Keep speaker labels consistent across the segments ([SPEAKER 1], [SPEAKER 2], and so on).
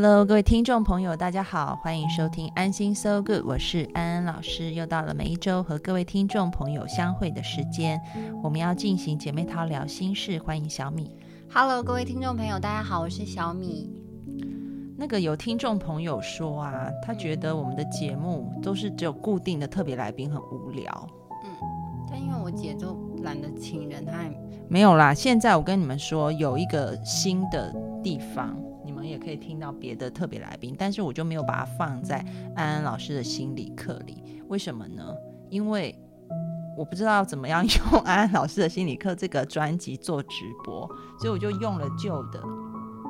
[SPEAKER 1] Hello，各位听众朋友，大家好，欢迎收听安心 So Good，我是安安老师。又到了每一周和各位听众朋友相会的时间，我们要进行姐妹淘聊心事，欢迎小米。
[SPEAKER 2] Hello，各位听众朋友，大家好，我是小米。
[SPEAKER 1] 那个有听众朋友说啊，他觉得我们的节目都是只有固定的特别来宾，很无聊。
[SPEAKER 2] 嗯，但因为我姐就懒得请人，她也
[SPEAKER 1] 没有啦。现在我跟你们说，有一个新的地方。也可以听到别的特别来宾，但是我就没有把它放在安安老师的心理课里。为什么呢？因为我不知道怎么样用 安安老师的心理课这个专辑做直播，所以我就用了旧的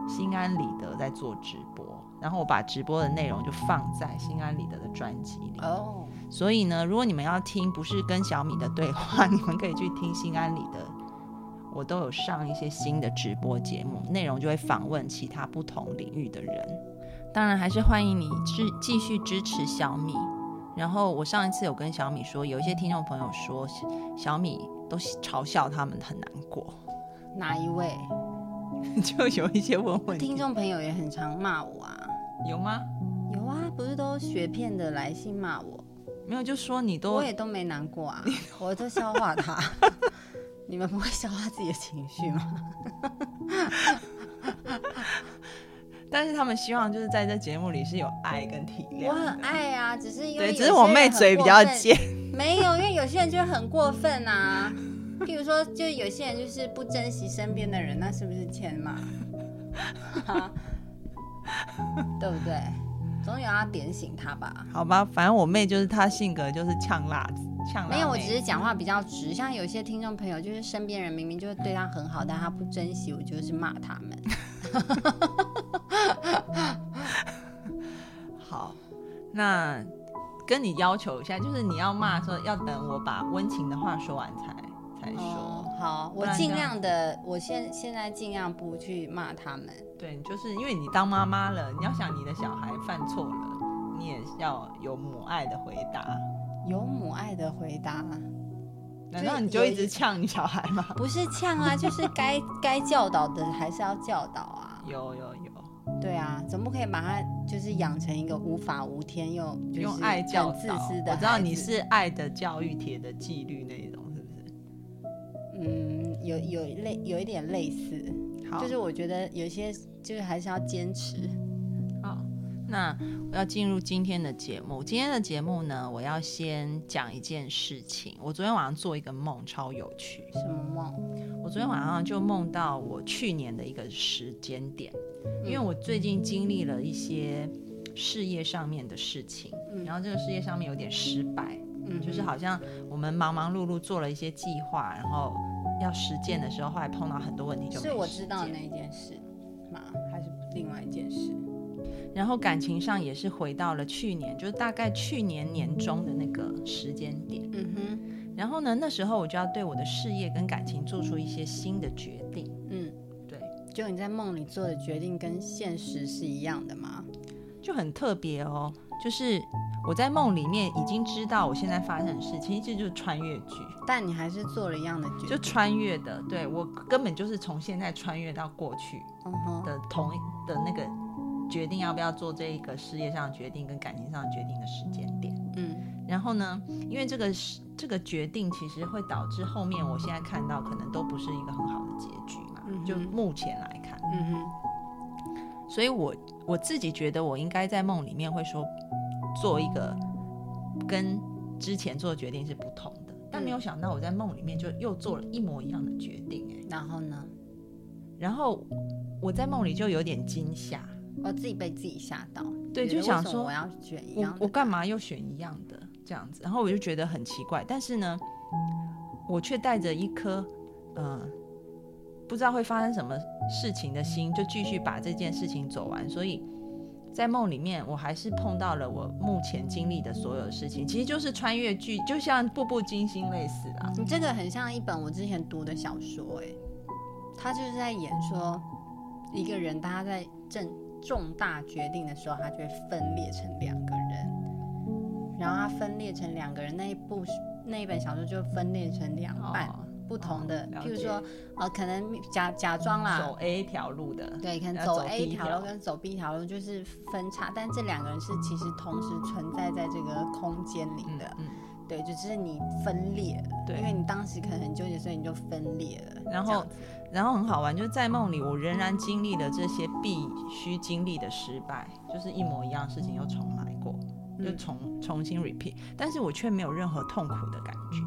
[SPEAKER 1] 心安理得在做直播，然后我把直播的内容就放在心安理得的专辑里。哦，所以呢，如果你们要听不是跟小米的对话，你们可以去听心安理得。我都有上一些新的直播节目，内容就会访问其他不同领域的人。当然，还是欢迎你支继续支持小米。然后，我上一次有跟小米说，有一些听众朋友说小米都嘲笑他们很难过。
[SPEAKER 2] 哪一位？
[SPEAKER 1] 就有一些问问
[SPEAKER 2] 听众朋友也很常骂我啊。
[SPEAKER 1] 有吗？
[SPEAKER 2] 有啊，不是都学骗的来信骂我？
[SPEAKER 1] 没有，就说你都
[SPEAKER 2] 我也都没难过啊，我都消化它。你们不会消化自己的情绪吗？
[SPEAKER 1] 但是他们希望就是在这节目里是有爱跟体谅。
[SPEAKER 2] 我很爱啊，只是因为
[SPEAKER 1] 只是我妹嘴比较尖。
[SPEAKER 2] 没有，因为有些人就很过分啊。譬如说，就有些人就是不珍惜身边的人，那是不是欠骂？对不对？总有要点醒他吧？
[SPEAKER 1] 好吧，反正我妹就是她性格就是呛辣子。
[SPEAKER 2] 没有，我只是讲话比较直。像有些听众朋友，就是身边人明明就是对他很好，但他不珍惜，我就是骂他们。
[SPEAKER 1] 好，那跟你要求一下，就是你要骂说要等我把温情的话说完才才说。
[SPEAKER 2] 好，我尽量的，我现现在尽量不去骂他们。
[SPEAKER 1] 对，就是因为你当妈妈了，你要想你的小孩犯错了，你也要有母爱的回答。
[SPEAKER 2] 有母爱的回答，
[SPEAKER 1] 难道你就一直呛你小孩吗？
[SPEAKER 2] 不是呛啊，就是该该教导的还是要教导啊。
[SPEAKER 1] 有有有，
[SPEAKER 2] 对啊，总不可以把他就是养成一个无法无天又
[SPEAKER 1] 用爱教
[SPEAKER 2] 自私的。
[SPEAKER 1] 我知道你是爱的教育、铁的纪律那种，是不是？
[SPEAKER 2] 嗯，有有类有一点类似，就是我觉得有些就是还是要坚持。
[SPEAKER 1] 那我要进入今天的节目。今天的节目呢，我要先讲一件事情。我昨天晚上做一个梦，超有趣。
[SPEAKER 2] 什么梦？
[SPEAKER 1] 我昨天晚上就梦到我去年的一个时间点，因为我最近经历了一些事业上面的事情，然后这个事业上面有点失败，嗯，就是好像我们忙忙碌碌做了一些计划，然后要实践的时候，后来碰到很多问题，就
[SPEAKER 2] 是我知道那一件事吗？还是另外一件事？
[SPEAKER 1] 然后感情上也是回到了去年，就是大概去年年中的那个时间点。嗯哼。然后呢，那时候我就要对我的事业跟感情做出一些新的决定。嗯，对。
[SPEAKER 2] 就你在梦里做的决定跟现实是一样的吗？
[SPEAKER 1] 就很特别哦。就是我在梦里面已经知道我现在发生的事，其实这就是穿越剧。
[SPEAKER 2] 但你还是做了一样的决定。
[SPEAKER 1] 就穿越的，对我根本就是从现在穿越到过去的同的那个。决定要不要做这一个事业上的决定跟感情上的决定的时间点，嗯，然后呢，因为这个是这个决定，其实会导致后面我现在看到可能都不是一个很好的结局嘛，就目前来看，嗯哼，所以我我自己觉得我应该在梦里面会说做一个跟之前做的决定是不同的，但没有想到我在梦里面就又做了一模一样的决定，哎，
[SPEAKER 2] 然后呢，
[SPEAKER 1] 然后我在梦里就有点惊吓。
[SPEAKER 2] 我自己被自己吓到，
[SPEAKER 1] 对，就想说
[SPEAKER 2] 我要选一样，
[SPEAKER 1] 我我干嘛又选一样的这样子？然后我就觉得很奇怪，但是呢，我却带着一颗，呃，不知道会发生什么事情的心，就继续把这件事情走完。所以在梦里面，我还是碰到了我目前经历的所有事情，其实就是穿越剧，就像《步步惊心》类似啦。
[SPEAKER 2] 你这个很像一本我之前读的小说，哎，他就是在演说一个人，他在正重大决定的时候，他就会分裂成两个人，然后他分裂成两个人那一部那一本小说就分裂成两半。不同的，譬如说，呃，可能假假装啦，
[SPEAKER 1] 走 A 条路的，
[SPEAKER 2] 对，可能走 A 条路跟走 B 条路就是分叉，但这两个人是其实同时存在在这个空间里的，嗯，对，就只是你分裂了，对，因为你当时可能很纠结，所以你就分裂了。
[SPEAKER 1] 然后，然后很好玩，就是在梦里，我仍然经历了这些必须经历的失败，就是一模一样事情又重来过，就重重新 repeat，但是我却没有任何痛苦的感觉。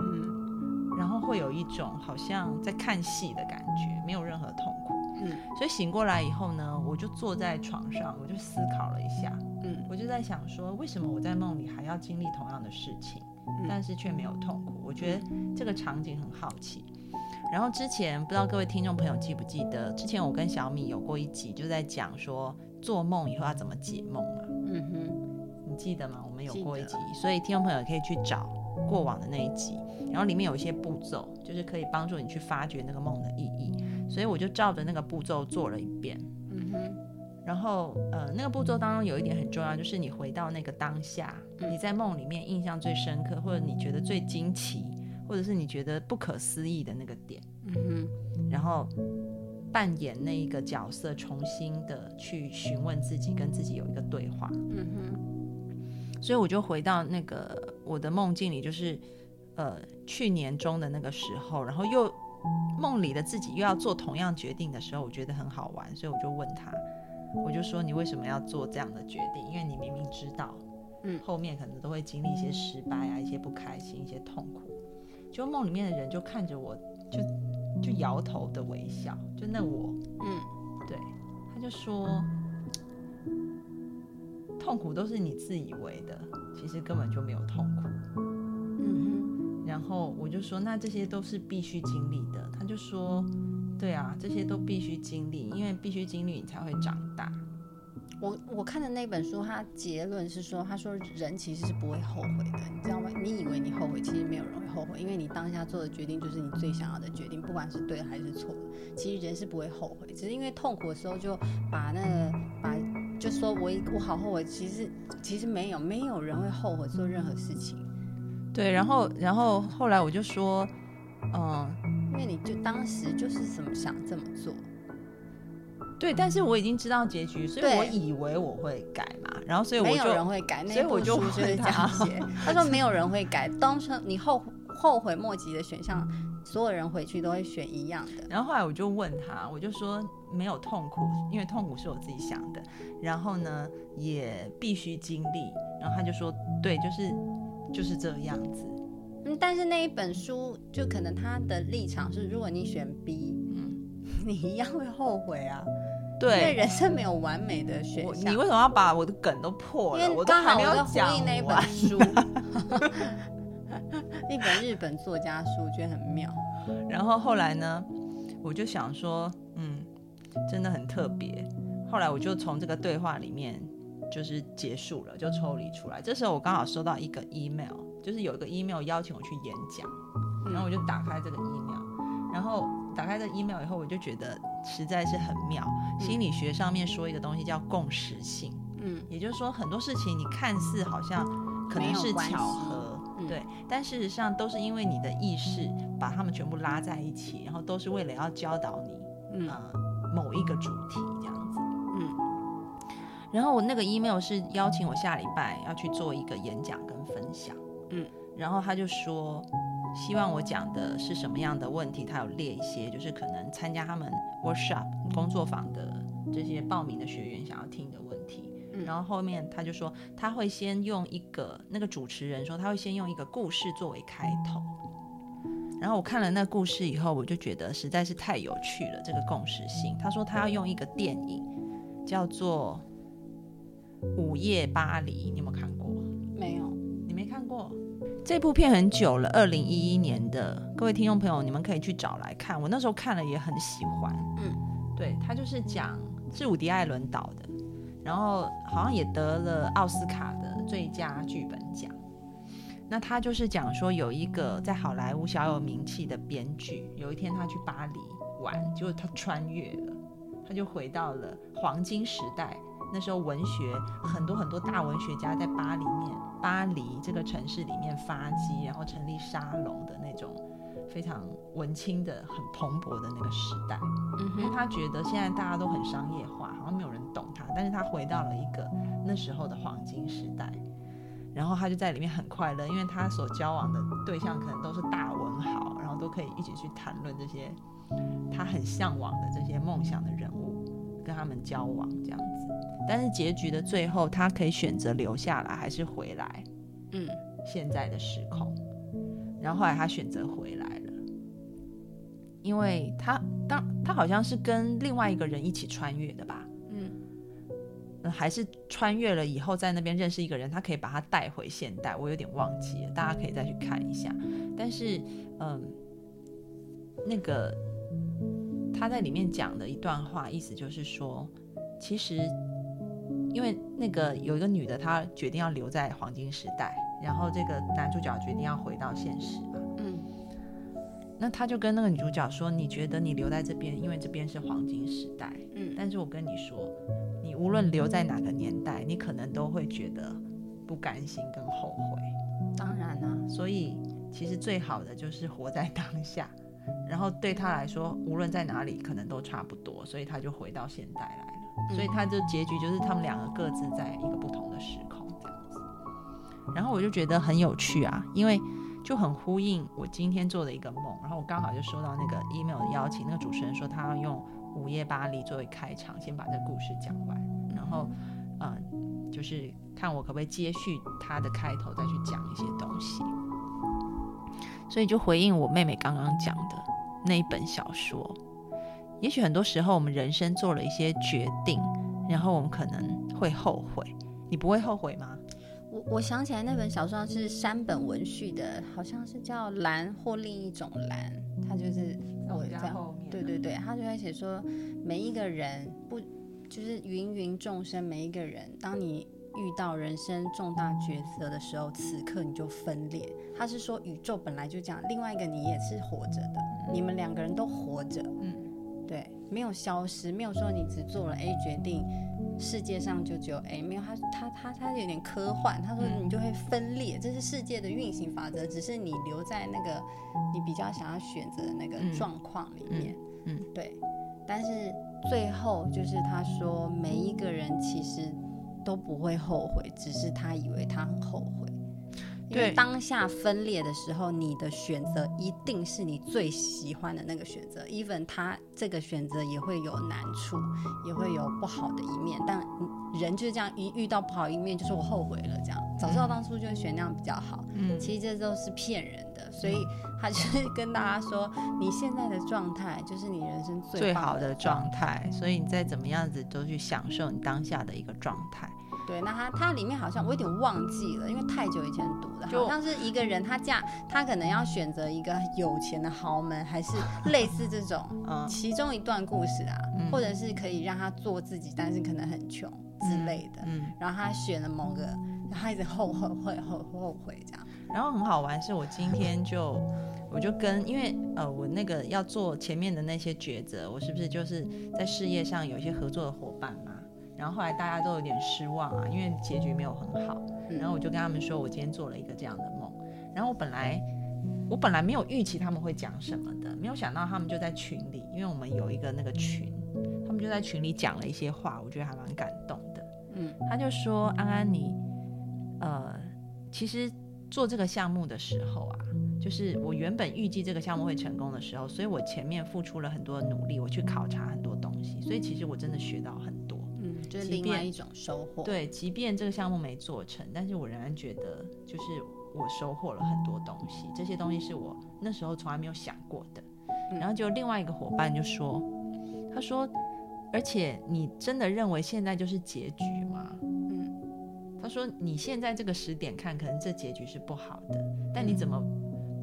[SPEAKER 1] 嗯然后会有一种好像在看戏的感觉，没有任何痛苦。嗯，所以醒过来以后呢，我就坐在床上，我就思考了一下。嗯，我就在想说，为什么我在梦里还要经历同样的事情，但是却没有痛苦？我觉得这个场景很好奇。然后之前不知道各位听众朋友记不记得，之前我跟小米有过一集，就在讲说做梦以后要怎么解梦嘛。嗯哼，你记得吗？我们有过一集，所以听众朋友可以去找过往的那一集。然后里面有一些步骤，就是可以帮助你去发掘那个梦的意义，所以我就照着那个步骤做了一遍。嗯哼。然后呃，那个步骤当中有一点很重要，就是你回到那个当下，你在梦里面印象最深刻，或者你觉得最惊奇，或者是你觉得不可思议的那个点。嗯哼。然后扮演那一个角色，重新的去询问自己，跟自己有一个对话。嗯哼。所以我就回到那个我的梦境里，就是。呃，去年中的那个时候，然后又梦里的自己又要做同样决定的时候，我觉得很好玩，所以我就问他，我就说你为什么要做这样的决定？因为你明明知道，嗯，后面可能都会经历一些失败啊，一些不开心，一些痛苦。就梦里面的人就看着我，就就摇头的微笑，就那我，嗯，对，他就说，痛苦都是你自以为的，其实根本就没有痛苦。嗯然后我就说，那这些都是必须经历的。他就说，对啊，这些都必须经历，因为必须经历你才会长大。
[SPEAKER 2] 我我看的那本书，他结论是说，他说人其实是不会后悔的，你知道吗？你以为你后悔，其实没有人会后悔，因为你当下做的决定就是你最想要的决定，不管是对还是错。其实人是不会后悔，只是因为痛苦的时候就把那个把就说我我好后悔，其实其实没有，没有人会后悔做任何事情。
[SPEAKER 1] 对，然后，然后后来我就说，
[SPEAKER 2] 嗯，因为你就当时就是怎么想这么做，
[SPEAKER 1] 对，但是我已经知道结局，所以我以为我会改嘛，然后所以我就没
[SPEAKER 2] 有人会改，
[SPEAKER 1] 所以我就
[SPEAKER 2] 就是这样写。他说没有人会改，当成你后后悔莫及的选项，所有人回去都会选一样的。
[SPEAKER 1] 然后后来我就问他，我就说没有痛苦，因为痛苦是我自己想的，然后呢也必须经历，然后他就说对，就是。就是这样子，
[SPEAKER 2] 嗯，但是那一本书就可能他的立场是，如果你选 B，嗯，你一样会后悔啊，
[SPEAKER 1] 对，
[SPEAKER 2] 因为人生没有完美的选项。
[SPEAKER 1] 你为什么要把我的梗都破了？
[SPEAKER 2] 我
[SPEAKER 1] 刚好
[SPEAKER 2] 要
[SPEAKER 1] 讲
[SPEAKER 2] 那一本书，一本日本作家书，我觉得很妙。
[SPEAKER 1] 然后后来呢，我就想说，嗯，真的很特别。后来我就从这个对话里面。就是结束了，就抽离出来。这时候我刚好收到一个 email，就是有一个 email 邀请我去演讲，然后我就打开这个 email，然后打开这 email 以后，我就觉得实在是很妙。心理学上面说一个东西叫共识性，嗯，也就是说很多事情你看似好像可能是巧合，对，但事实上都是因为你的意识把他们全部拉在一起，然后都是为了要教导你，嗯，某一个主题这样子，嗯。然后我那个 email 是邀请我下礼拜要去做一个演讲跟分享，嗯，然后他就说希望我讲的是什么样的问题，他有列一些，就是可能参加他们 workshop 工作坊的这些报名的学员想要听的问题。然后后面他就说他会先用一个那个主持人说他会先用一个故事作为开头，然后我看了那故事以后，我就觉得实在是太有趣了，这个共识性。他说他要用一个电影叫做。午夜巴黎，你有没有看过？
[SPEAKER 2] 没有，
[SPEAKER 1] 你没看过？这部片很久了，二零一一年的，各位听众朋友，你们可以去找来看。我那时候看了也很喜欢。
[SPEAKER 2] 嗯，
[SPEAKER 1] 对，他就是讲是伍迪·艾伦导的，然后好像也得了奥斯卡的最佳剧本奖。那他就是讲说，有一个在好莱坞小有名气的编剧，有一天他去巴黎玩，结果他穿越了，他就回到了黄金时代。那时候文学很多很多大文学家在巴黎面巴黎这个城市里面发迹，然后成立沙龙的那种非常文青的、很蓬勃的那个时代。因为他觉得现在大家都很商业化，好像没有人懂他，但是他回到了一个那时候的黄金时代，然后他就在里面很快乐，因为他所交往的对象可能都是大文豪，然后都可以一起去谈论这些他很向往的这些梦想的人物，跟他们交往这样子。但是结局的最后，他可以选择留下来还是回来？
[SPEAKER 2] 嗯，
[SPEAKER 1] 现在的时空。然后后来他选择回来了，因为他当他好像是跟另外一个人一起穿越的吧？
[SPEAKER 2] 嗯，
[SPEAKER 1] 还是穿越了以后在那边认识一个人，他可以把他带回现代。我有点忘记了，大家可以再去看一下。但是，嗯，那个他在里面讲的一段话，意思就是说，其实。因为那个有一个女的，她决定要留在黄金时代，然后这个男主角决定要回到现实嘛。
[SPEAKER 2] 嗯，
[SPEAKER 1] 那他就跟那个女主角说：“你觉得你留在这边，因为这边是黄金时代。
[SPEAKER 2] 嗯，
[SPEAKER 1] 但是我跟你说，你无论留在哪个年代，你可能都会觉得不甘心跟后悔。
[SPEAKER 2] 当然啦，
[SPEAKER 1] 所以其实最好的就是活在当下。然后对他来说，无论在哪里，可能都差不多，所以他就回到现代来了。”所以他就结局就是他们两个各自在一个不同的时空这样子，然后我就觉得很有趣啊，因为就很呼应我今天做的一个梦，然后我刚好就收到那个 email 的邀请，那个主持人说他要用午夜巴黎作为开场，先把这故事讲完，然后嗯，就是看我可不可以接续他的开头再去讲一些东西，所以就回应我妹妹刚刚讲的那一本小说。也许很多时候，我们人生做了一些决定，然后我们可能会后悔。你不会后悔吗？
[SPEAKER 2] 我我想起来那本小说是山本文序的，好像是叫《蓝》或另一种蓝。他就是
[SPEAKER 1] 我在后面。
[SPEAKER 2] 对对对，他就在写说，每一个人不就是芸芸众生，每一个人，当你遇到人生重大抉择的时候，此刻你就分裂。他是说宇宙本来就这样，另外一个你也是活着的，你们两个人都活着。嗯。对，没有消失，没有说你只做了 A 决定，世界上就只有 A，没有他他他他有点科幻，他说你就会分裂，这是世界的运行法则，只是你留在那个你比较想要选择的那个状况里面，
[SPEAKER 1] 嗯，
[SPEAKER 2] 对，但是最后就是他说每一个人其实都不会后悔，只是他以为他很后悔。因为当下分裂的时候，你的选择一定是你最喜欢的那个选择。even 他这个选择也会有难处，也会有不好的一面。但人就是这样，一遇到不好一面，就是我后悔了。这样，早知道当初就选那样比较好。嗯，其实这都是骗人的。所以他就是 跟大家说，你现在的状态就是你人生最
[SPEAKER 1] 好
[SPEAKER 2] 的
[SPEAKER 1] 状态。所以你再怎么样子，都去享受你当下的一个状态。
[SPEAKER 2] 对，那他他里面好像我有点忘记了，因为太久以前读的，好像是一个人他嫁他可能要选择一个有钱的豪门，还是 类似这种，其中一段故事啊，或者是可以让他做自己，但是可能很穷之类的，嗯，然后他选了某个，然后一直后后悔后后悔这样，
[SPEAKER 1] 然后很好玩是我今天就我就跟因为呃我那个要做前面的那些抉择，我是不是就是在事业上有一些合作的伙伴嘛？然后后来大家都有点失望啊，因为结局没有很好。然后我就跟他们说，我今天做了一个这样的梦。然后我本来我本来没有预期他们会讲什么的，没有想到他们就在群里，因为我们有一个那个群，他们就在群里讲了一些话，我觉得还蛮感动的。
[SPEAKER 2] 嗯，
[SPEAKER 1] 他就说安安你，呃，其实做这个项目的时候啊，就是我原本预计这个项目会成功的时候，所以我前面付出了很多努力，我去考察很多东西，所以其实我真的学到很多。
[SPEAKER 2] 就是另外一种收获。
[SPEAKER 1] 对，即便这个项目没做成，但是我仍然觉得，就是我收获了很多东西。这些东西是我那时候从来没有想过的。然后就另外一个伙伴就说：“他说，而且你真的认为现在就是结局吗？”
[SPEAKER 2] 嗯，
[SPEAKER 1] 他说你现在这个时点看，可能这结局是不好的，但你怎么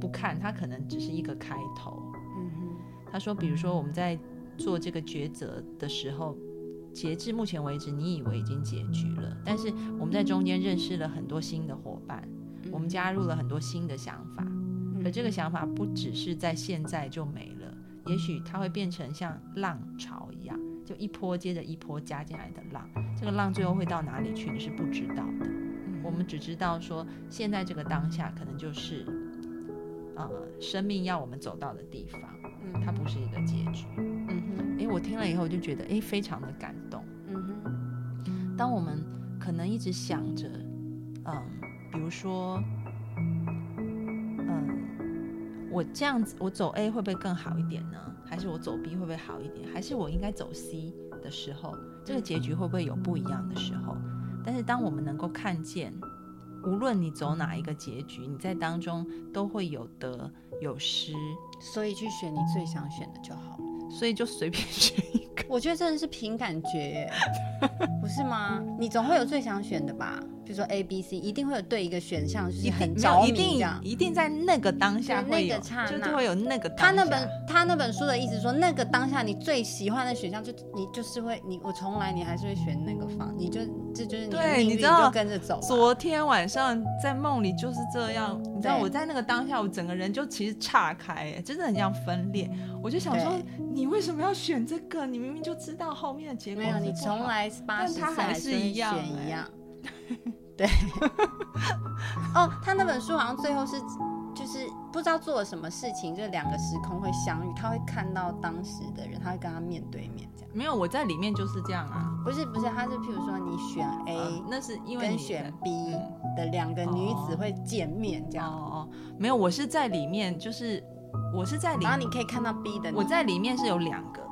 [SPEAKER 1] 不看，它可能只是一个开头。
[SPEAKER 2] 嗯哼，
[SPEAKER 1] 他说，比如说我们在做这个抉择的时候，截至目前为止，你以为已经结局了，但是我们在中间认识了很多新的伙伴，我们加入了很多新的想法，而这个想法不只是在现在就没了，也许它会变成像浪潮一样，就一波接着一波加进来的浪，这个浪最后会到哪里去，你是不知道的。我们只知道说，现在这个当下可能就是，呃，生命要我们走到的地方，
[SPEAKER 2] 嗯
[SPEAKER 1] 它不是一个结局。
[SPEAKER 2] 嗯哼，
[SPEAKER 1] 诶，我听了以后就觉得，诶，非常的感动。
[SPEAKER 2] 嗯哼，
[SPEAKER 1] 当我们可能一直想着，嗯，比如说，嗯，我这样子，我走 A 会不会更好一点呢？还是我走 B 会不会好一点？还是我应该走 C 的时候，这个结局会不会有不一样的时候？但是当我们能够看见，无论你走哪一个结局，你在当中都会有得有失，
[SPEAKER 2] 所以去选你最想选的就好了。
[SPEAKER 1] 所以就随便选一个。
[SPEAKER 2] 我觉得真的是凭感觉耶，不是吗？你总会有最想选的吧？比如说 A、B、C，一定会有对一个选项就是很着
[SPEAKER 1] 一定
[SPEAKER 2] 迷这样。
[SPEAKER 1] 一定在那个当下会有，
[SPEAKER 2] 那个刹那
[SPEAKER 1] 就会有那个。
[SPEAKER 2] 他那本他那本书的意思说，那个当下你最喜欢的选项，就你就是会你我从来你还是会选那个方，你就这就是你
[SPEAKER 1] 你知道
[SPEAKER 2] 就跟着走。
[SPEAKER 1] 昨天晚上在梦里就是这样，你知道我在那个当下，我整个人就其实岔开，哎，真的很像分裂。我就想说，你为什么要选这个？你明明就知道后面的结果
[SPEAKER 2] 没有，你从来八十次
[SPEAKER 1] 但他还是一样
[SPEAKER 2] 一样。对。哦，他那本书好像最后是就是不知道做了什么事情，就两个时空会相遇，他会看到当时的人，他会跟他面对面这样。
[SPEAKER 1] 没有，我在里面就是这样啊。
[SPEAKER 2] 不是不是，他是譬如说你选 A、
[SPEAKER 1] 呃那是因为
[SPEAKER 2] 选 B
[SPEAKER 1] 嗯
[SPEAKER 2] 的两个女子
[SPEAKER 1] 哦
[SPEAKER 2] 会见面这样，
[SPEAKER 1] 哦哦，没有，我是在里面，就是我是在里
[SPEAKER 2] 然后你可以看到 B 的
[SPEAKER 1] 我在里面是有两个的，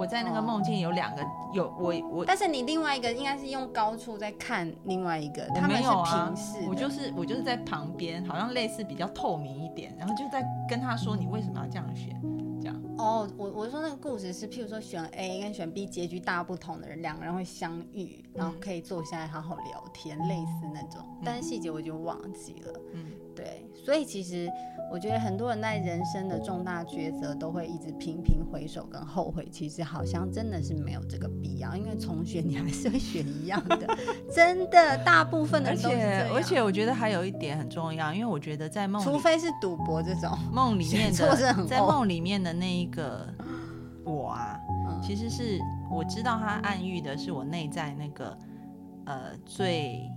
[SPEAKER 1] 我在那个
[SPEAKER 2] 哦
[SPEAKER 1] 梦境有两个，有我我
[SPEAKER 2] 但是你另外一个应该是用高处在看另外一个，他们是
[SPEAKER 1] 没有啊
[SPEAKER 2] 平视的。
[SPEAKER 1] 我就是我就是在旁边，好像类似比较透明一点，然后就在跟他说你为什么要这样。
[SPEAKER 2] 哦，我我说那个故事是，譬如说选 A 跟选 B 结局大不同的人，两个人会相遇，然后可以坐下来好好聊天，类似那种，但是细节我就忘记了。
[SPEAKER 1] 嗯，
[SPEAKER 2] 对，所以其实我觉得很多人在人生的重大抉择都会一直频频回首跟后悔，其实好像真的是没有这个必要，因为重选你还是会选一样的，真的，大部分的
[SPEAKER 1] 而
[SPEAKER 2] 人都是这
[SPEAKER 1] 且
[SPEAKER 2] 样。
[SPEAKER 1] 而且我觉得还有一点很重要，因为我觉得在梦里
[SPEAKER 2] 除非是赌博这种，
[SPEAKER 1] 梦里面的在梦里面的那一个我啊，
[SPEAKER 2] 嗯
[SPEAKER 1] 其实是我知道他暗喻的是我内在那个呃最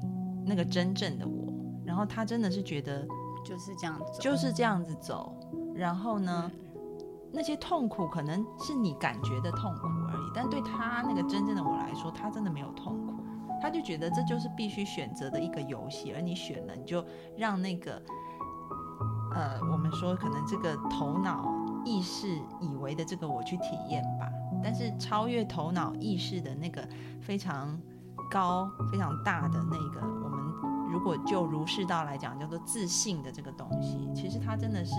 [SPEAKER 1] 那个真正的我，然后他真的是觉得
[SPEAKER 2] 就是这样子。
[SPEAKER 1] 就是这样子走，然后呢，那些痛苦可能是你感觉的痛苦而已，但对他那个真正的我来说，他真的没有痛苦，他就觉得这就是必须选择的一个游戏，而你选了，你就让那个呃，我们说可能这个头脑意识以为的这个我去体验吧，但是超越头脑意识的那个非常高、非常大的那个，我们如果就如是道来讲，叫做自信的这个东西，其实它真的是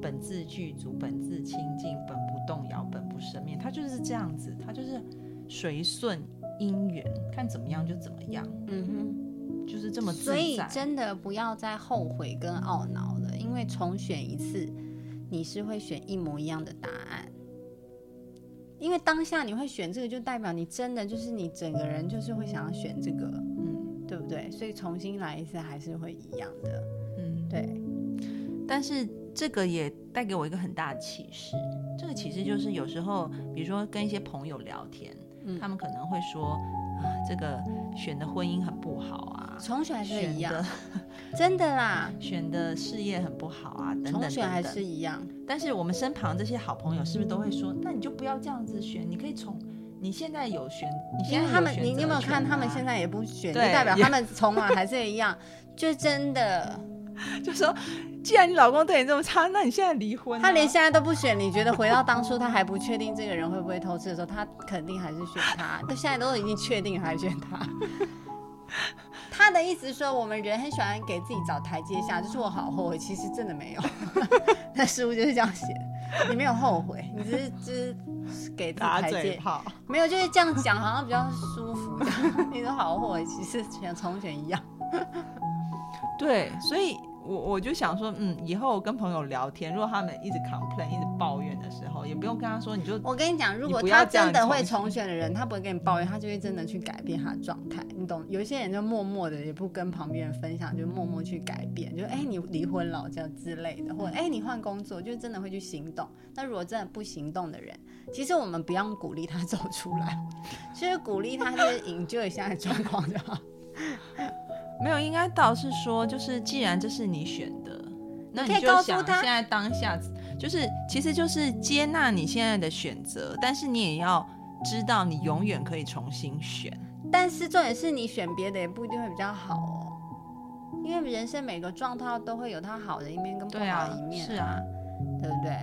[SPEAKER 1] 本自具足、本自清净、本不动摇、本不生灭，它就是这样子，它就是随顺因缘，看怎么样就怎么样，
[SPEAKER 2] 嗯哼。
[SPEAKER 1] 就是这么自
[SPEAKER 2] 所以。真的不要再后悔跟懊恼了，因为重选一次，你是会选一模一样的答案。因为当下你会选这个，就代表你真的就是你整个人就是会想要选这个，
[SPEAKER 1] 嗯
[SPEAKER 2] 对不对？所以重新来一次还是会一样的。
[SPEAKER 1] 嗯，
[SPEAKER 2] 对，
[SPEAKER 1] 但是这个也带给我一个很大的启示。这个启示就是有时候，比如说跟一些朋友聊天，
[SPEAKER 2] 嗯
[SPEAKER 1] 他们可能会说啊，这个选的婚姻很不好啊，
[SPEAKER 2] 重选还是一样
[SPEAKER 1] 的，
[SPEAKER 2] 真的啦，
[SPEAKER 1] 选的事业很不好啊，等等
[SPEAKER 2] 选还是一样。
[SPEAKER 1] 但是我们身旁这些好朋友是不是都会说，那你就不要这样子选，你可以从你现在有选，你现在
[SPEAKER 2] 他们，
[SPEAKER 1] 选
[SPEAKER 2] 你你有没有看他们现在也不选，就代表他们从来还是一样，就真的，
[SPEAKER 1] 就说，既然你老公对你这么差，那你现在离婚啊、
[SPEAKER 2] 他连现在都不选，你觉得回到当初他还不确定这个人会不会偷吃的时候，他肯定还是选他。他现在都已经确定还选他。他的意思是说，我们人很喜欢给自己找台阶下，就是我好后悔，其实真的没有。那书就是这样写。你没有后悔，你只是只是给自己台阶。没有就是这样讲，好像比较舒服。你说好后悔，其实像重选一样。
[SPEAKER 1] 对，所以我我就想说，嗯，以后跟朋友聊天，如果他们一直 complain、一直抱怨的时候，也不用跟他说，你就
[SPEAKER 2] 我跟你讲，如果他真的会
[SPEAKER 1] 重
[SPEAKER 2] 选的人，他不会跟你抱怨，他就会真的去改变他的状态。你懂？有一些人就默默的，也不跟旁边人分享，就默默去改变，就哎、你离婚了这样之类的，或者哎、你换工作，就真的会去行动。那如果真的不行动的人，其实我们不用鼓励他走出来，其实鼓励他就是 enjoy 现在的状况就好。
[SPEAKER 1] 没有，应该倒是说，就是既然这是你选的，那
[SPEAKER 2] 你
[SPEAKER 1] 就想现在当下，就是其实就是接纳你现在的选择，但是你也要知道，你永远可以重新选。
[SPEAKER 2] 但是重点是你选别的也不一定会比较好哦，因为人生每个状态都会有它好的一面跟不好的一，面、
[SPEAKER 1] 是啊，，
[SPEAKER 2] 对不对？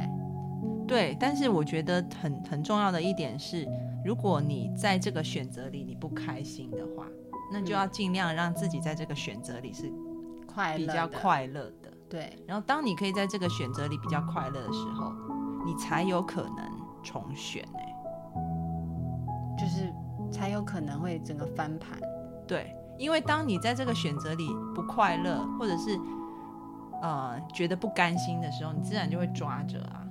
[SPEAKER 1] 对。但是我觉得很很重要的一点是，如果你在这个选择里你不开心的话，那就要尽量让自己在这个选择里是比较
[SPEAKER 2] 快乐的，
[SPEAKER 1] 快乐的。
[SPEAKER 2] 对，
[SPEAKER 1] 然后当你可以在这个选择里比较快乐的时候，你才有可能重选哎、
[SPEAKER 2] 就是才有可能会整个翻盘。
[SPEAKER 1] 对，因为当你在这个选择里不快乐，或者是呃觉得不甘心的时候，你自然就会抓着啊。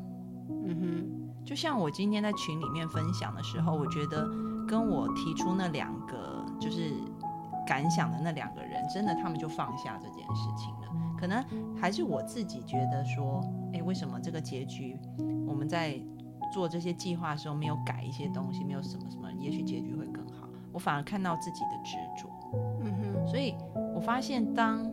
[SPEAKER 2] 嗯哼
[SPEAKER 1] 就像我今天在群里面分享的时候，我觉得跟我提出那两个就是感想的那两个人，真的他们就放下这件事情了。可能还是我自己觉得说，诶，为什么这个结局我们在做这些计划的时候没有改一些东西，没有什么什么，也许结局会更好。我反而看到自己的执着。
[SPEAKER 2] 嗯哼，
[SPEAKER 1] 所以我发现，当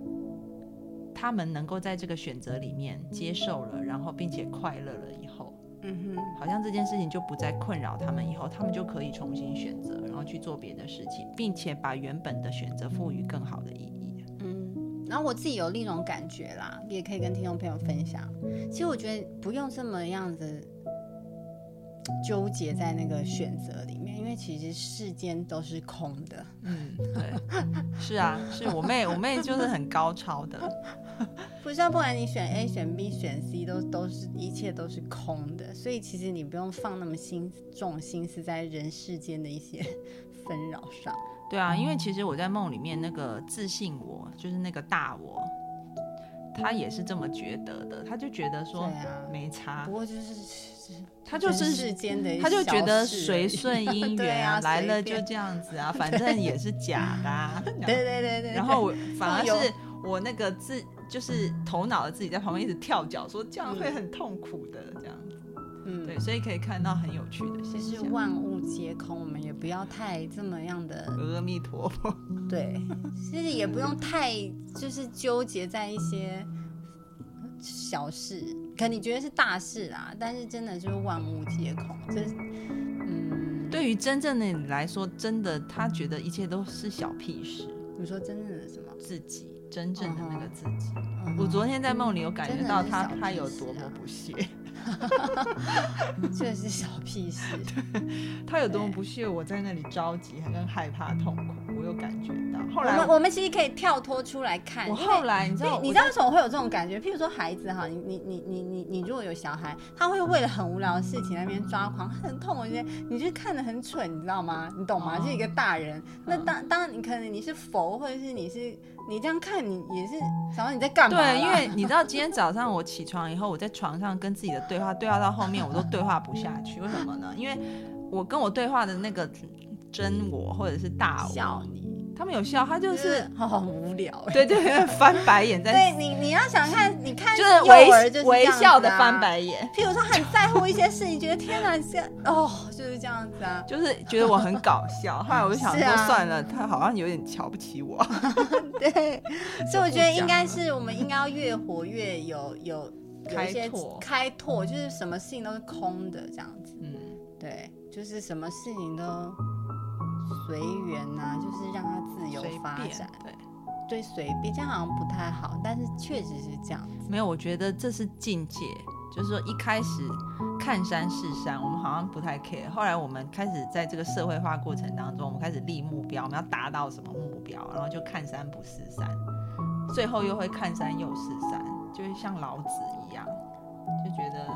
[SPEAKER 1] 他们能够在这个选择里面接受了，然后并且快乐了以后，
[SPEAKER 2] 嗯哼，
[SPEAKER 1] 好像这件事情就不再困扰他们，以后他们就可以重新选择，然后去做别的事情，并且把原本的选择赋予更好的意义。
[SPEAKER 2] 嗯。然后我自己有另一种感觉啦，也可以跟听众朋友分享。其实我觉得不用这么样子纠结在那个选择里面，因为其实世间都是空的。
[SPEAKER 1] 嗯，对，是啊，是我妹，我妹就是很高超的，
[SPEAKER 2] 不是啊，不管你选 A、选 B、选 C，都都是一切都是空的，所以其实你不用放那么心重心思在人世间的一些 纷扰上。
[SPEAKER 1] 对啊，因为其实我在梦里面那个自信我，就是那个大我，他也是这么觉得的，他就觉得说没差
[SPEAKER 2] 不，过就是是
[SPEAKER 1] 他就是
[SPEAKER 2] 世间的，
[SPEAKER 1] 他就觉得随顺姻缘
[SPEAKER 2] 啊 随
[SPEAKER 1] 来了就这样子啊，反正也是假的、啊。
[SPEAKER 2] 对对对对。
[SPEAKER 1] 然后我反而是我那个自就是头脑的自己在旁边一直跳脚，说这样会很痛苦的这样子。
[SPEAKER 2] 嗯，
[SPEAKER 1] 对，所以可以看到很有趣的现
[SPEAKER 2] 其实
[SPEAKER 1] 象。
[SPEAKER 2] 万物皆空，我们也不要太这么样的
[SPEAKER 1] 阿弥陀佛。
[SPEAKER 2] 对，其实也不用太就是纠结在一些小事，可你觉得是大事啦，但是真的就是万物皆空，这是嗯，
[SPEAKER 1] 对于真正的你来说，真的他觉得一切都是小屁事，
[SPEAKER 2] 你说真正的什么？
[SPEAKER 1] 自己真正的那个自己。
[SPEAKER 2] 嗯
[SPEAKER 1] 我昨天在梦里有感觉到他他有多么
[SPEAKER 2] 啊。
[SPEAKER 1] 不屑，
[SPEAKER 2] 这是小屁事，
[SPEAKER 1] 他有多么不屑我在那里着急，还跟害怕痛苦，我有感觉到。后来
[SPEAKER 2] 我
[SPEAKER 1] 来
[SPEAKER 2] 们我们其实可以跳脱出来看，
[SPEAKER 1] 我后来你知道
[SPEAKER 2] 你知道为什么会有这种感觉？譬如说孩子哈，你你你你你你如果有小孩，他会为了很无聊的事情那边抓狂，很痛，我觉得你就看得很蠢，你知道吗？你懂吗？
[SPEAKER 1] 哦
[SPEAKER 2] 就是一个大人，那当当然你可能你是佛，或者是你是你这样看，你也是想到你在干嘛？
[SPEAKER 1] 对，因为 你知道今天早上我起床以后，我在床上跟自己的对话，对话到后面我都对话不下去，为什么呢？因为我跟我对话的那个真我或者是大我，
[SPEAKER 2] 笑你，
[SPEAKER 1] 他们有笑，他就
[SPEAKER 2] 就是是好无聊。
[SPEAKER 1] 对对翻白眼 在，
[SPEAKER 2] 对你你要想看，你看
[SPEAKER 1] 就是微微笑的
[SPEAKER 2] 啊
[SPEAKER 1] 翻白眼。
[SPEAKER 2] 譬如说很在乎一些事情，觉得天哪，这哦就是这样子啊。
[SPEAKER 1] 就是觉得我很搞笑，后来我就想说算了，他好像有点瞧不起我。
[SPEAKER 2] 对，所以我觉得应该是我们应该要越活越有有有一些
[SPEAKER 1] 开拓
[SPEAKER 2] 开拓，就是什么事情都是空的这样子。
[SPEAKER 1] 嗯，
[SPEAKER 2] 对，就是什么事情都随缘呐，就是让它自由发展。
[SPEAKER 1] 对，
[SPEAKER 2] 对，随便这样好像不太好，但是确实是这样子。
[SPEAKER 1] 没有，我觉得这是境界，就是说一开始看山是山，我们好像不太 care。后来我们开始在这个社会化过程当中，我们开始立目标，我们要达到什么目标，然后就看山不是山，最后又会看山又是山，就是像老子一样，就觉得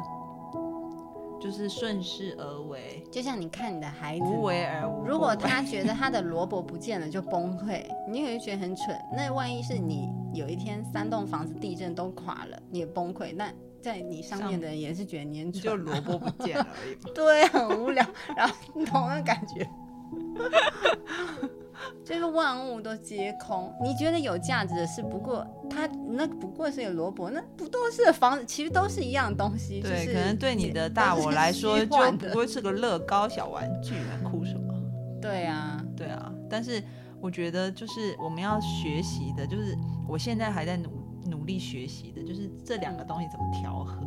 [SPEAKER 1] 就是顺势而为，
[SPEAKER 2] 就像你看你的孩子，
[SPEAKER 1] 无为而无。
[SPEAKER 2] 如果他 觉得他的萝卜不见了就崩溃，你也会觉得很蠢。那万一是你有一天三栋房子地震都垮了，你也崩溃，那在你上面的人也是觉得你很蠢，
[SPEAKER 1] 就萝卜不见了而已。
[SPEAKER 2] 对，很无聊。然后你懂那感觉？就是万物都皆空，你觉得有价值的是，不过它那不过是有萝卜，那不都是房子？其实都是一样东西。
[SPEAKER 1] 对，
[SPEAKER 2] 可
[SPEAKER 1] 能对你的大我来说，就不过是个乐高小玩具，哭什么？
[SPEAKER 2] 对啊，
[SPEAKER 1] 对啊。但是我觉得，就是我们要学习的，就是我现在还在努努力学习的，就是这两个东西怎么调和。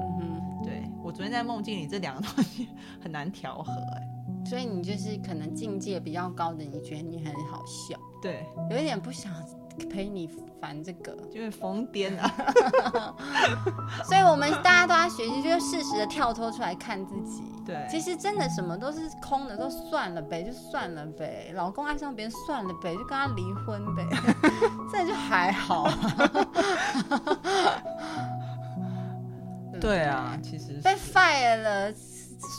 [SPEAKER 1] 嗯哼，对我昨天在梦境里，这两个东西 很难调和，哎。
[SPEAKER 2] 所以你就是可能境界比较高的，你觉得你很好笑，
[SPEAKER 1] 对，
[SPEAKER 2] 有一点不想陪你烦这个，
[SPEAKER 1] 就是疯癫啊。
[SPEAKER 2] 所以我们大家都要学习，就是适时的跳脱出来看自己。
[SPEAKER 1] 对，
[SPEAKER 2] 其实真的什么都是空的，都算了呗，就算了呗。老公爱上别人算了呗，就跟他离婚呗，这就还好。
[SPEAKER 1] 对啊，其实
[SPEAKER 2] 被 fire 了。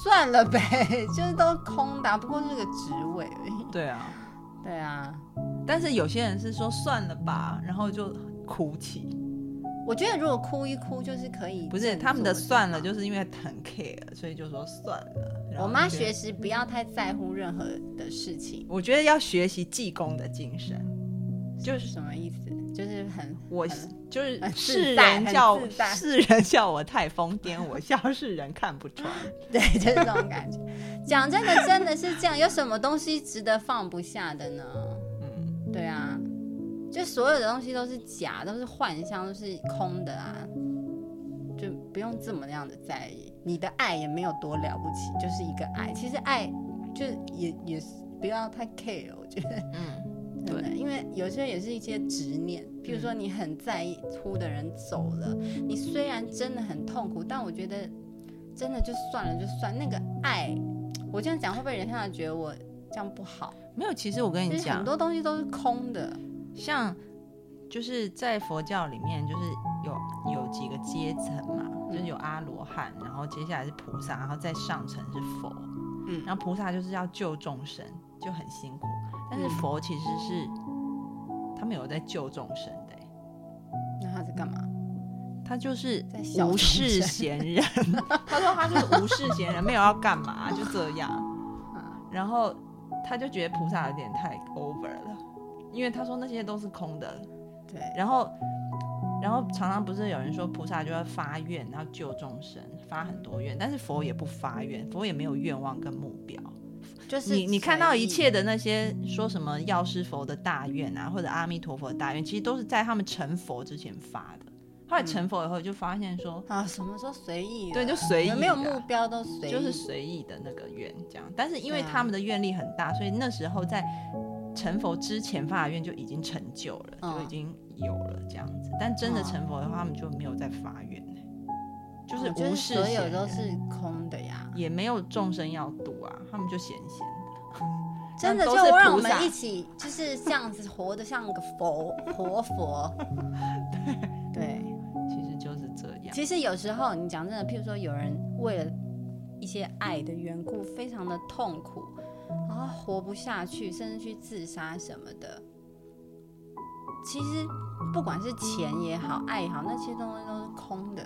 [SPEAKER 2] 算了呗，就是都空的，不过是个职位而已。
[SPEAKER 1] 对啊，
[SPEAKER 2] 对啊。
[SPEAKER 1] 但是有些人是说算了吧，然后就哭泣。
[SPEAKER 2] 我觉得如果哭一哭就是可以。
[SPEAKER 1] 不是他们的算了，就是因为很 care，所以就说算了。
[SPEAKER 2] 我妈学习不要太在乎任何的事情。
[SPEAKER 1] 我觉得要学习济公的精神，
[SPEAKER 2] 就是什么意思？就是很
[SPEAKER 1] 我就是世人叫世人叫我太疯癫，我笑世人看不穿。
[SPEAKER 2] 对，就是这种感觉。讲真的，真的是这样。有什么东西值得放不下的呢？嗯，对啊，就所有的东西都是假，都是幻象，都是空的啊，就不用这么样的在意。你的爱也没有多了不起，就是一个爱。其实爱就也也是不要太 care，我觉得，嗯。对，因为有些也是一些执念，譬如说你很在意哭的人走了，你虽然真的很痛苦，但我觉得真的就算了就算。那个爱，我这样讲会不会人家觉得我这样不好？
[SPEAKER 1] 没有，其实我跟你讲，
[SPEAKER 2] 很多东西都是空的。
[SPEAKER 1] 像就是在佛教里面，就是有有几个阶层嘛，就是有阿罗汉，然后接下来是菩萨，然后再上层是佛。嗯，然后菩萨就是要救众生，就很辛苦。但是佛其实是他没有在救众生的，
[SPEAKER 2] 那他在干嘛？
[SPEAKER 1] 他就是无事闲人。他说他就是无事闲人，没有要干嘛，就这样。然后他就觉得菩萨有点太 over 了，因为他说那些都是空的。
[SPEAKER 2] 对。
[SPEAKER 1] 然后，然后常常不是有人说菩萨就要发愿，然后救众生，发很多愿，但是佛也不发愿，佛也没有愿望跟目标。
[SPEAKER 2] 就是
[SPEAKER 1] 你你看到一切的那些说什么药师佛的大愿啊，或者阿弥陀佛的大愿，其实都是在他们成佛之前发的。后来成佛以后，就发现说
[SPEAKER 2] 啊，什么时候随意？
[SPEAKER 1] 对，就随意，
[SPEAKER 2] 没有目标都随，
[SPEAKER 1] 就是随意的那个愿这样。但是因为他们的愿力很大，所以那时候在成佛之前发的愿就已经成就了，就已经有了这样子。但真的成佛的话，他们就没有再发愿。就是无事，
[SPEAKER 2] 所有都是空
[SPEAKER 1] 也没有众生要度啊，他们就闲闲的，
[SPEAKER 2] 真的就让我们一起就是这样子活得像个佛活佛，对对，
[SPEAKER 1] 其实就是这样。
[SPEAKER 2] 其实有时候你讲真的，譬如说有人为了一些爱的缘故，非常的痛苦，然后活不下去，甚至去自杀什么的。其实不管是钱也好，爱也好，那些东西都是空的。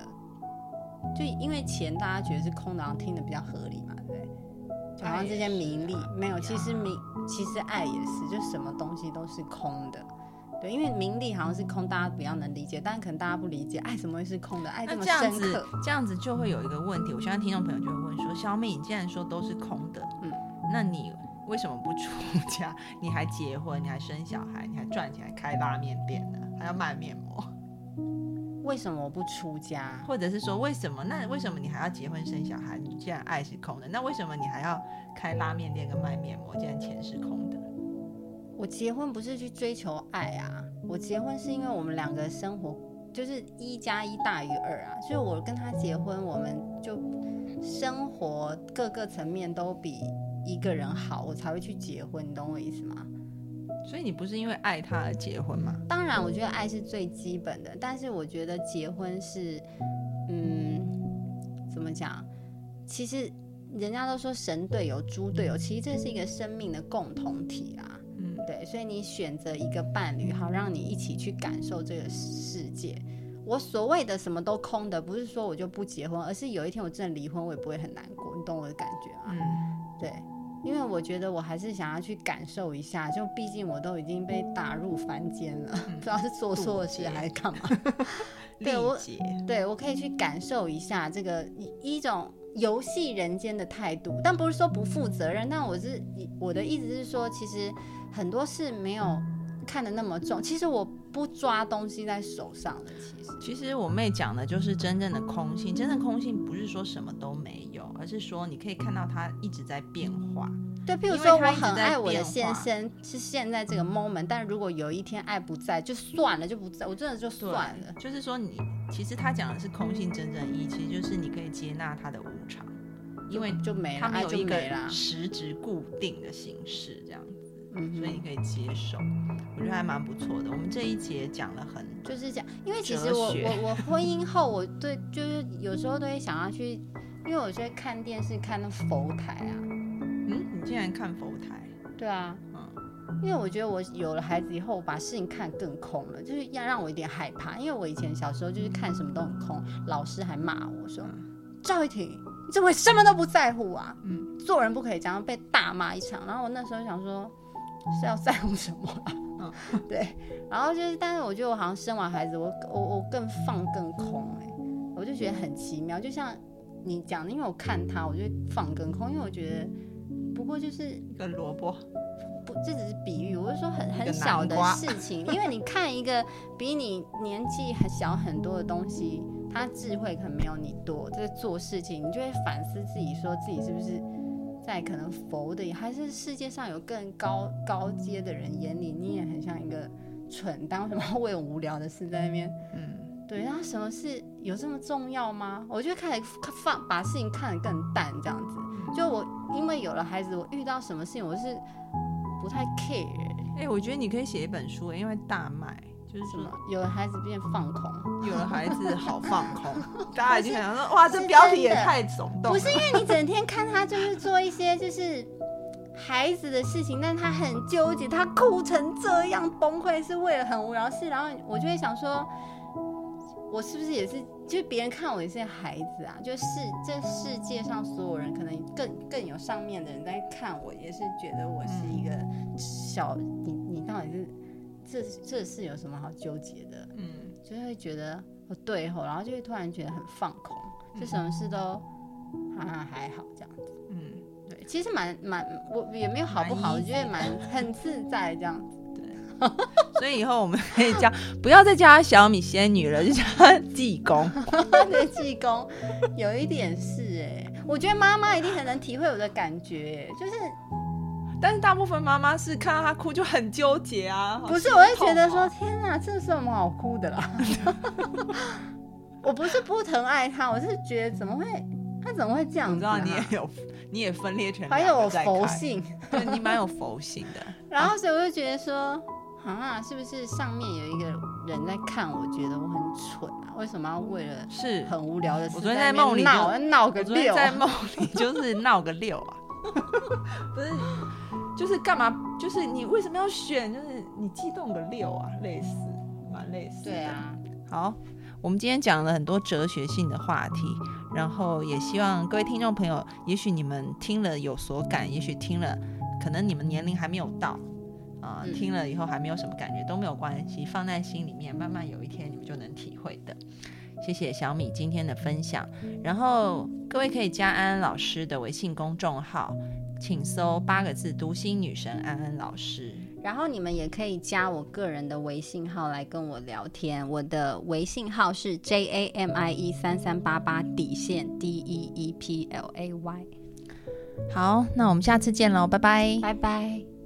[SPEAKER 2] 就因为钱，大家觉得是空的，听的比较合理嘛，对不对？就好像这些名利没有，其实名其实爱也是，就什么东西都是空的，对，因为名利好像是空，大家比较能理解，但可能大家不理解，爱怎么会是空的？爱这么深刻，
[SPEAKER 1] 这样子就会有一个问题。我相信听众朋友就会问说：小米，你既然说都是空的，嗯，那你为什么不出家？你还结婚，你还生小孩，你还赚钱，还开拉面店呢，还要卖面膜？
[SPEAKER 2] 为什么我不出家？
[SPEAKER 1] 或者是说，为什么？那为什么你还要结婚生小孩？你既然爱是空的，那为什么你还要开拉面店跟卖面膜？既然钱是空的，
[SPEAKER 2] 我结婚不是去追求爱啊！我结婚是因为我们两个生活就是一加一大于二啊！所以我跟他结婚，我们就生活各个层面都比一个人好，我才会去结婚。你懂我意思吗？
[SPEAKER 1] 所以你不是因为爱他而结婚吗？
[SPEAKER 2] 当然，我觉得爱是最基本的，但是我觉得结婚是，嗯，怎么讲？其实人家都说神队友、猪队友，其实这是一个生命的共同体啊。
[SPEAKER 1] 嗯，
[SPEAKER 2] 对，所以你选择一个伴侣，好让你一起去感受这个世界。我所谓的什么都空的，不是说我就不结婚，而是有一天我真的离婚，我也不会很难过。你懂我的感觉吗？
[SPEAKER 1] 嗯，
[SPEAKER 2] 对，因为我觉得我还是想要去感受一下，就毕竟我都已经被打入凡间了，不知道是做错事还是干嘛。对我，对我可以去感受一下这个一一种游戏人间的态度，但不是说不负责任。但我是我的意思是说，其实很多事没有看的那么重。其实我不抓东西在手上的，其实
[SPEAKER 1] 其实我妹讲的就是真正的空性，真正空性不是说什么都没有，而是说你可以看到它一直在变化。
[SPEAKER 2] 对，譬如说我很爱我的先生，是现在这个 moment，但如果有一天爱不在，就算了，就不在，我真的就算了。
[SPEAKER 1] 就是说你其实他讲的是空性真正意义，其实就是你可以接纳他的无常，因为
[SPEAKER 2] 就没了，
[SPEAKER 1] 他没有一个。实质固定的形式这样子，
[SPEAKER 2] 嗯，
[SPEAKER 1] 所以你可以接受，我觉得还蛮不错的。我们这一节讲了很
[SPEAKER 2] 就是讲。因为其实我我我婚姻后，我对就是有时候都会想要去，因为我就会看电视看那佛台啊，
[SPEAKER 1] 嗯，你竟然看佛台，
[SPEAKER 2] 对啊，
[SPEAKER 1] 嗯
[SPEAKER 2] 因为我觉得我有了孩子以后，我把事情看得更空了，就是要让我有点害怕。因为我以前小时候就是看什么都很空，老师还骂我说：“赵一婷，你怎么什么都不在乎啊？
[SPEAKER 1] 嗯
[SPEAKER 2] 做人不可以这样，被大骂一场。”然后我那时候想说，是要在乎什么啊？
[SPEAKER 1] 嗯
[SPEAKER 2] 对。然后就是，但是我觉得我好像生完孩子，我我我更放更空哎、我就觉得很奇妙。就像你讲的，因为我看他，我就放更空，因为我觉得不过就是
[SPEAKER 1] 一个萝卜，
[SPEAKER 2] 不，这只是比喻，我是说很很小的事情，因为你看一个比你年纪很小很多的东西，他智慧可能没有你多，就是做事情你就会反思自己，说自己是不是在可能佛的，还是世界上有更高高阶的人眼里，你也很像一个蠢蛋，为什么要 为无聊的事在那边？
[SPEAKER 1] 嗯，
[SPEAKER 2] 对，然后什么事有这么重要吗？我就开始放把事情看得更淡，这样子。就我因为有了孩子，我遇到什么事情我是不太 care。
[SPEAKER 1] 哎、我觉得你可以写一本书，因为大卖，就是
[SPEAKER 2] 什么有了孩子变放空，
[SPEAKER 1] 有了孩子好放空，大家已经想说，哇，这标题也太耸动了。
[SPEAKER 2] 不是因为你整天看他就是 做一些就是孩子的事情，但他很纠结，他哭成这样崩溃是为了很无聊的事，然后我就会想说，我是不是也是？就是别人看我也是孩子啊，就是这世界上所有人可能更更有上面的人在看我，也是觉得我是一个小你你到底是这这是有什么好纠结的？
[SPEAKER 1] 嗯，
[SPEAKER 2] 就会觉得哦对吼，然后就会突然觉得很放空，就什么事都啊还好这样子。
[SPEAKER 1] 嗯，
[SPEAKER 2] 对，其实蛮蛮我也没有好不好，我觉得蛮很自在这样子。
[SPEAKER 1] 所以以后我们可以叫，不要再叫她小米仙女了，就叫她济公。
[SPEAKER 2] 对济公有一点是哎、我觉得妈妈一定很能体会我的感觉、就是
[SPEAKER 1] 但是大部分妈妈是看到她哭就很纠结啊，
[SPEAKER 2] 不是我会觉得说天哪，这是有什么好哭的啦？我不是不疼爱他，我是觉得怎么会他怎么会这样子、啊？
[SPEAKER 1] 我知道你也有，你也分裂成
[SPEAKER 2] 还有我佛性。
[SPEAKER 1] 对你蛮有佛性的。
[SPEAKER 2] 然后所以我就觉得说，啊，是不是上面有一个人在看我，觉得我很蠢啊？为什么要为了
[SPEAKER 1] 是，
[SPEAKER 2] 很无聊的事
[SPEAKER 1] 我昨天
[SPEAKER 2] 在
[SPEAKER 1] 梦里
[SPEAKER 2] 闹闹个
[SPEAKER 1] 我昨天
[SPEAKER 2] 六？
[SPEAKER 1] 在梦里就是闹个六啊，不是，就是干嘛？就是你为什么要选？就是你激动个六啊，类似，蛮类似。
[SPEAKER 2] 对，啊，
[SPEAKER 1] 好，我们今天讲了很多哲学性的话题，然后也希望各位听众朋友，也许你们听了有所感，也许听了可能你们年龄还没有到。啊、
[SPEAKER 2] 嗯
[SPEAKER 1] 听了以后还没有什么感觉都没有关系，放在心里面，慢慢有一天你们就能体会的。谢谢小米今天的分享，然后各位可以加安安老师的微信公众号，请搜八个字“读心女神安安老师”。
[SPEAKER 2] 然后你们也可以加我个人的微信号来跟我聊天，我的微信号是 J A M I E 三三八八底线 D E E P L A Y，
[SPEAKER 1] 好，那我们下次见喽，拜拜。
[SPEAKER 2] 拜拜。